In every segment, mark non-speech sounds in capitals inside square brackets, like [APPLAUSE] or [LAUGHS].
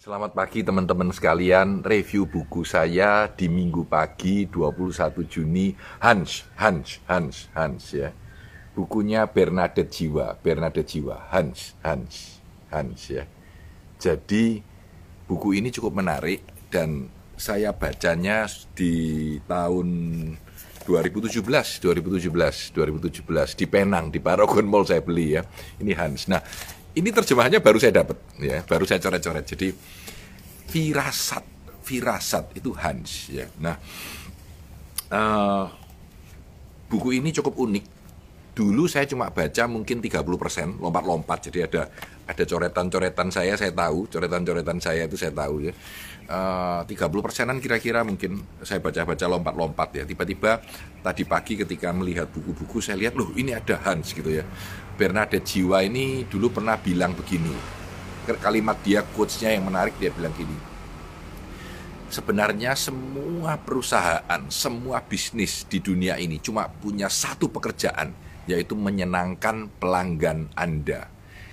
Selamat pagi teman-teman sekalian. Review buku saya di Minggu pagi 21 Juni. Hans, Hans, Hans, Hans ya. Bukunya Bernadette Jiwa, Bernadette Jiwa, Hans, Hans, Hans ya. Jadi buku ini cukup menarik dan saya bacanya di tahun 2017, 2017, 2017 di Penang di Paragon Mall saya beli ya. Ini Hans. Nah, ini terjemahannya baru saya dapat ya, baru saya coret-coret. Jadi firasat, firasat itu Hans ya. Nah, uh, buku ini cukup unik. Dulu saya cuma baca mungkin 30% lompat-lompat. Jadi ada ada coretan-coretan saya saya tahu, coretan-coretan saya itu saya tahu ya. Uh, 30 persenan kira-kira mungkin saya baca-baca lompat-lompat ya. Tiba-tiba tadi pagi ketika melihat buku-buku saya lihat loh ini ada Hans gitu ya. Bernadette Jiwa ini dulu pernah bilang begini. Kalimat dia quotes-nya yang menarik dia bilang gini. Sebenarnya semua perusahaan, semua bisnis di dunia ini cuma punya satu pekerjaan yaitu menyenangkan pelanggan Anda.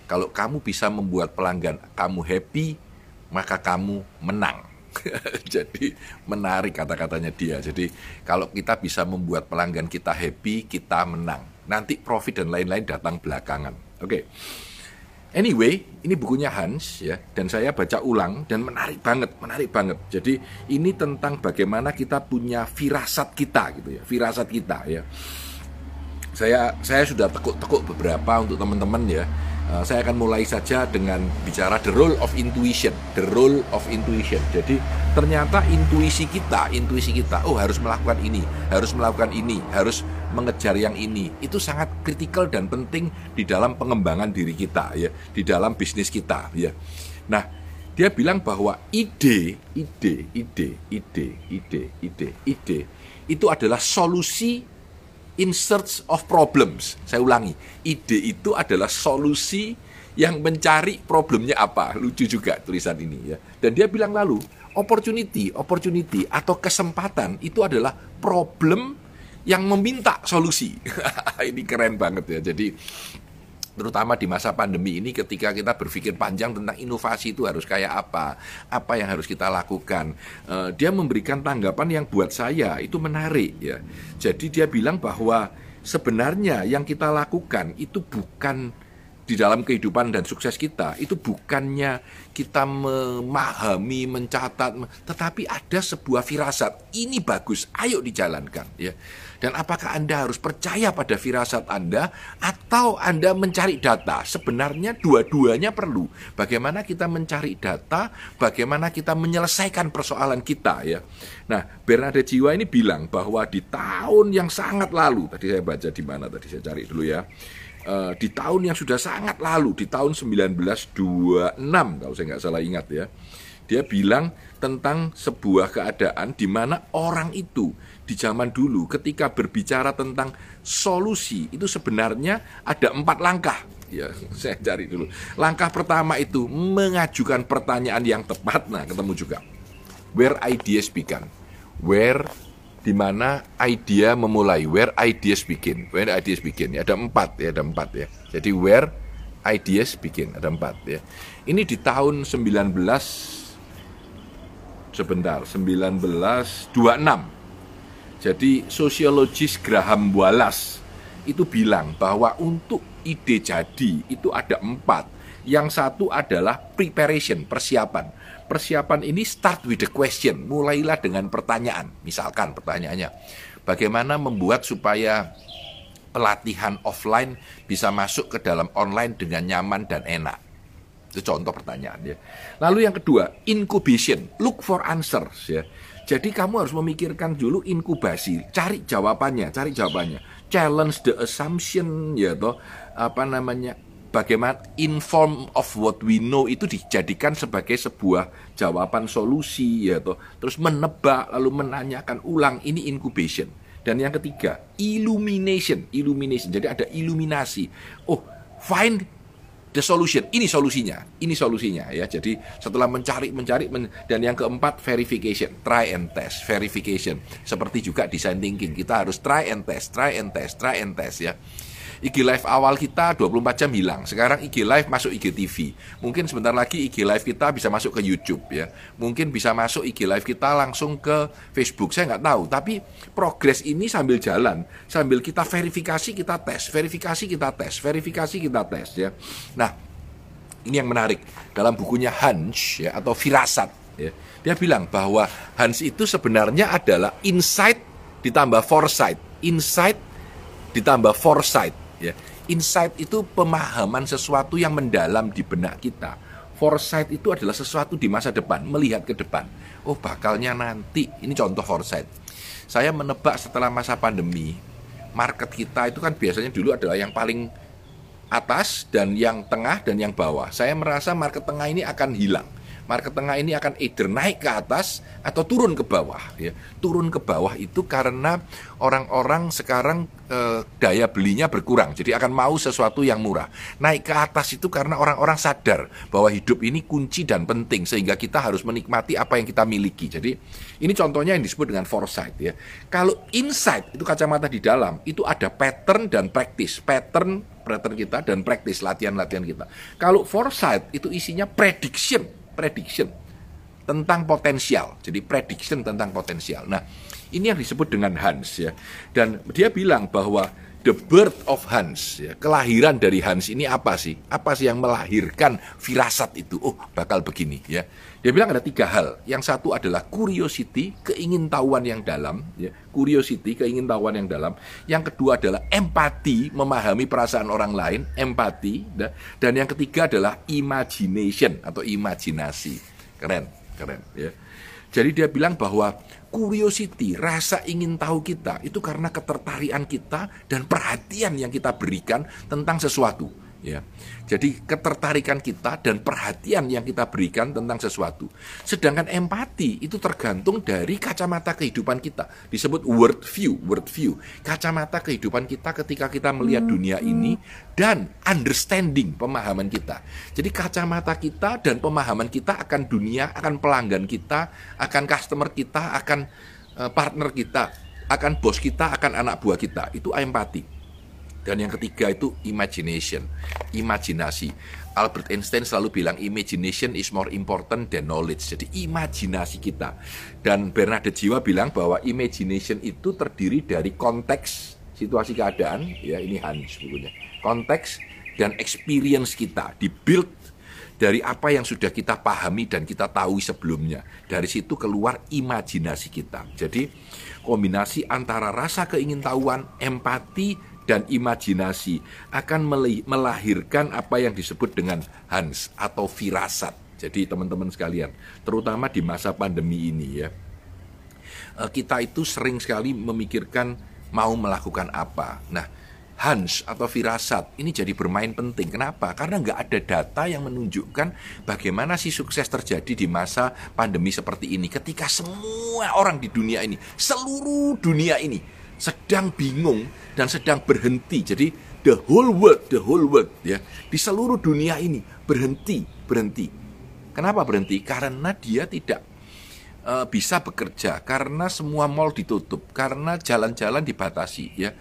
Kalau kamu bisa membuat pelanggan kamu happy, maka kamu menang. [LAUGHS] Jadi menarik kata-katanya dia. Jadi kalau kita bisa membuat pelanggan kita happy, kita menang. Nanti profit dan lain-lain datang belakangan. Oke. Okay. Anyway, ini bukunya Hans ya, dan saya baca ulang dan menarik banget, menarik banget. Jadi ini tentang bagaimana kita punya firasat kita gitu ya, firasat kita ya. Saya saya sudah tekuk-tekuk beberapa untuk teman-teman ya Eh, saya akan mulai saja dengan bicara the role of intuition, the role of intuition. Jadi ternyata intuisi kita, intuisi kita, oh harus melakukan ini, harus melakukan ini, harus mengejar yang ini. Itu sangat kritikal dan penting di dalam pengembangan diri kita ya, di dalam bisnis kita ya. Nah, dia bilang bahwa ide, ide, ide, ide, ide, ide, ide itu adalah solusi in search of problems. Saya ulangi, ide itu adalah solusi yang mencari problemnya apa. Lucu juga tulisan ini ya. Dan dia bilang lalu, opportunity, opportunity atau kesempatan itu adalah problem yang meminta solusi. [LAUGHS] ini keren banget ya. Jadi terutama di masa pandemi ini ketika kita berpikir panjang tentang inovasi itu harus kayak apa, apa yang harus kita lakukan. Uh, dia memberikan tanggapan yang buat saya itu menarik ya. Jadi dia bilang bahwa sebenarnya yang kita lakukan itu bukan di dalam kehidupan dan sukses kita itu bukannya kita memahami, mencatat, tetapi ada sebuah firasat. Ini bagus, ayo dijalankan ya. Dan apakah Anda harus percaya pada firasat Anda atau Anda mencari data? Sebenarnya dua-duanya perlu. Bagaimana kita mencari data, bagaimana kita menyelesaikan persoalan kita ya. Nah, Bernadette Jiwa ini bilang bahwa di tahun yang sangat lalu, tadi saya baca di mana tadi saya cari dulu ya. Uh, di tahun yang sudah sangat lalu, di tahun 1926 kalau saya nggak salah ingat ya dia bilang tentang sebuah keadaan di mana orang itu di zaman dulu ketika berbicara tentang solusi itu sebenarnya ada empat langkah. Ya, [LAUGHS] saya cari dulu. Langkah pertama itu mengajukan pertanyaan yang tepat. Nah, ketemu juga. Where ideas begin. Where di mana idea memulai, where ideas begin, where ideas begin. Ya, ada empat ya, ada empat ya. Jadi where ideas begin, ada empat ya. Ini di tahun 19 sebentar 1926 jadi sosiologis Graham Wallace itu bilang bahwa untuk ide jadi itu ada empat yang satu adalah preparation persiapan persiapan ini start with the question mulailah dengan pertanyaan misalkan pertanyaannya bagaimana membuat supaya pelatihan offline bisa masuk ke dalam online dengan nyaman dan enak itu contoh pertanyaan ya. Lalu yang kedua, incubation, look for answers ya. Jadi kamu harus memikirkan dulu inkubasi, cari jawabannya, cari jawabannya. Challenge the assumption ya toh apa namanya? Bagaimana inform of what we know itu dijadikan sebagai sebuah jawaban solusi ya toh. Terus menebak lalu menanyakan ulang ini incubation. Dan yang ketiga, illumination, illumination. Jadi ada iluminasi. Oh, find the solution. Ini solusinya, ini solusinya ya. Jadi setelah mencari mencari men, dan yang keempat verification, try and test, verification. Seperti juga design thinking, kita harus try and test, try and test, try and test ya. IG live awal kita 24 jam hilang. Sekarang IG live masuk IGTV. Mungkin sebentar lagi IG live kita bisa masuk ke YouTube ya. Mungkin bisa masuk IG live kita langsung ke Facebook. Saya nggak tahu, tapi progres ini sambil jalan, sambil kita verifikasi kita tes, verifikasi kita tes, verifikasi kita tes ya. Nah, ini yang menarik dalam bukunya Hans ya atau Firasat ya. Dia bilang bahwa Hans itu sebenarnya adalah insight ditambah foresight. Insight ditambah foresight ya. Insight itu pemahaman sesuatu yang mendalam di benak kita. Foresight itu adalah sesuatu di masa depan, melihat ke depan. Oh, bakalnya nanti. Ini contoh foresight. Saya menebak setelah masa pandemi, market kita itu kan biasanya dulu adalah yang paling atas dan yang tengah dan yang bawah. Saya merasa market tengah ini akan hilang market tengah ini akan either naik ke atas atau turun ke bawah ya. Turun ke bawah itu karena orang-orang sekarang eh, daya belinya berkurang. Jadi akan mau sesuatu yang murah. Naik ke atas itu karena orang-orang sadar bahwa hidup ini kunci dan penting sehingga kita harus menikmati apa yang kita miliki. Jadi ini contohnya yang disebut dengan foresight ya. Kalau insight itu kacamata di dalam itu ada pattern dan practice. Pattern pattern kita dan practice latihan-latihan kita. Kalau foresight itu isinya prediction prediction tentang potensial. Jadi prediction tentang potensial. Nah, ini yang disebut dengan Hans ya. Dan dia bilang bahwa the birth of Hans ya, kelahiran dari Hans ini apa sih? Apa sih yang melahirkan firasat itu? Oh, bakal begini ya. Dia bilang ada tiga hal. Yang satu adalah curiosity, keingintahuan yang dalam, ya. Curiosity, keingintahuan yang dalam. Yang kedua adalah empati, memahami perasaan orang lain, empati, ya. dan yang ketiga adalah imagination atau imajinasi. Keren, keren, ya. Jadi dia bilang bahwa curiosity, rasa ingin tahu kita itu karena ketertarikan kita dan perhatian yang kita berikan tentang sesuatu ya. Jadi ketertarikan kita dan perhatian yang kita berikan tentang sesuatu. Sedangkan empati itu tergantung dari kacamata kehidupan kita. Disebut world view, world view. Kacamata kehidupan kita ketika kita melihat dunia ini dan understanding pemahaman kita. Jadi kacamata kita dan pemahaman kita akan dunia, akan pelanggan kita, akan customer kita, akan eh, partner kita, akan bos kita, akan anak buah kita. Itu empati. Dan yang ketiga itu imagination, imajinasi. Albert Einstein selalu bilang imagination is more important than knowledge. Jadi imajinasi kita. Dan Bernard Jiwa bilang bahwa imagination itu terdiri dari konteks situasi keadaan, ya ini Hans bukunya. Konteks dan experience kita dibuild dari apa yang sudah kita pahami dan kita tahu sebelumnya. Dari situ keluar imajinasi kita. Jadi kombinasi antara rasa keingintahuan, empati, dan imajinasi akan melahirkan apa yang disebut dengan Hans atau firasat. Jadi teman-teman sekalian, terutama di masa pandemi ini ya, eh, kita itu sering sekali memikirkan mau melakukan apa. Nah, Hans atau firasat ini jadi bermain penting. Kenapa? Karena nggak ada data yang menunjukkan bagaimana sih sukses terjadi di masa pandemi seperti ini. Ketika semua orang di dunia ini, seluruh dunia ini sedang bingung dan sedang berhenti. Jadi the whole world, the whole world ya di seluruh dunia ini berhenti, berhenti. Kenapa berhenti? Karena dia tidak uh, bisa bekerja, karena semua mall ditutup, karena jalan-jalan dibatasi ya.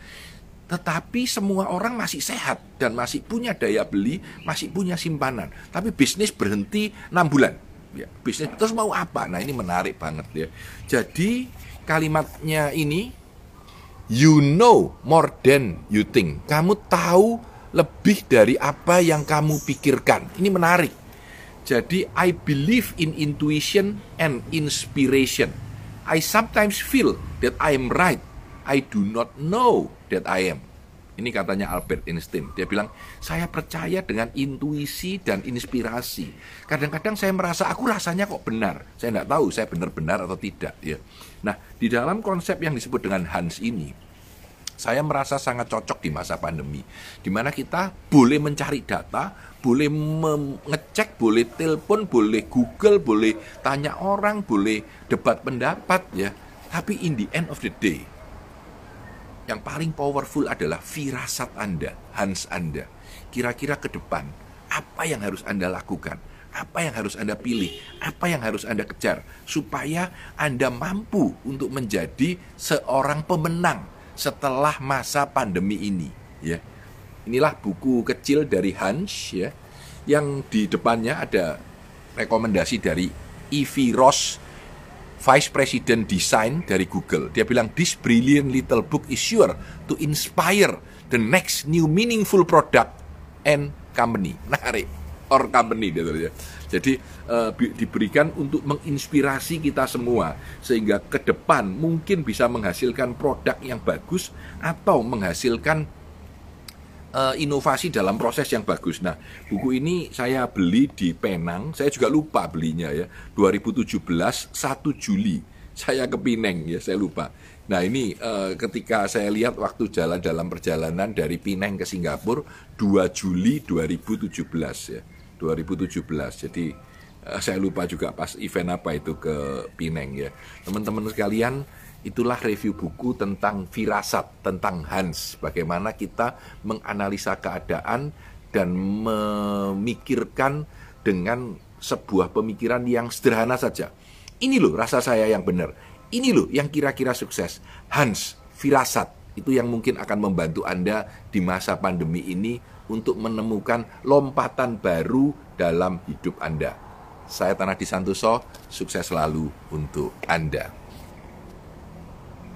Tetapi semua orang masih sehat dan masih punya daya beli, masih punya simpanan. Tapi bisnis berhenti 6 bulan. Ya, bisnis terus mau apa? Nah, ini menarik banget ya. Jadi kalimatnya ini You know more than you think. Kamu tahu lebih dari apa yang kamu pikirkan. Ini menarik. Jadi I believe in intuition and inspiration. I sometimes feel that I am right. I do not know that I am. Ini katanya Albert Einstein. Dia bilang, saya percaya dengan intuisi dan inspirasi. Kadang-kadang saya merasa, aku rasanya kok benar. Saya tidak tahu saya benar-benar atau tidak. Ya. Nah, di dalam konsep yang disebut dengan Hans ini, saya merasa sangat cocok di masa pandemi, di mana kita boleh mencari data, boleh mengecek, boleh telepon, boleh Google, boleh tanya orang, boleh debat pendapat ya. Tapi in the end of the day, yang paling powerful adalah firasat Anda, Hans Anda. Kira-kira ke depan, apa yang harus Anda lakukan? Apa yang harus Anda pilih? Apa yang harus Anda kejar? Supaya Anda mampu untuk menjadi seorang pemenang setelah masa pandemi ini. Ya, Inilah buku kecil dari Hans ya, yang di depannya ada rekomendasi dari Evie Ross, Vice President Design dari Google. Dia bilang, this brilliant little book is sure to inspire the next new meaningful product and company. [LAUGHS] Menarik. Or company dia tulis ya. Jadi uh, diberikan untuk menginspirasi kita semua sehingga ke depan mungkin bisa menghasilkan produk yang bagus atau menghasilkan uh, inovasi dalam proses yang bagus. Nah, buku ini saya beli di Penang, saya juga lupa belinya ya. 2017 1 Juli [LAUGHS] saya ke Pineng ya, saya lupa. Nah, ini uh, ketika saya lihat waktu jalan dalam perjalanan dari Pineng ke Singapura 2 Juli 2017 ya. 2017. Jadi uh, saya lupa juga pas event apa itu ke Pineng ya. Teman-teman sekalian, itulah review buku tentang firasat, tentang Hans, bagaimana kita menganalisa keadaan dan memikirkan dengan sebuah pemikiran yang sederhana saja. Ini loh rasa saya yang benar. Ini loh yang kira-kira sukses. Hans, firasat, itu yang mungkin akan membantu Anda di masa pandemi ini untuk menemukan lompatan baru dalam hidup Anda. Saya Tanah Disantoso, sukses selalu untuk Anda.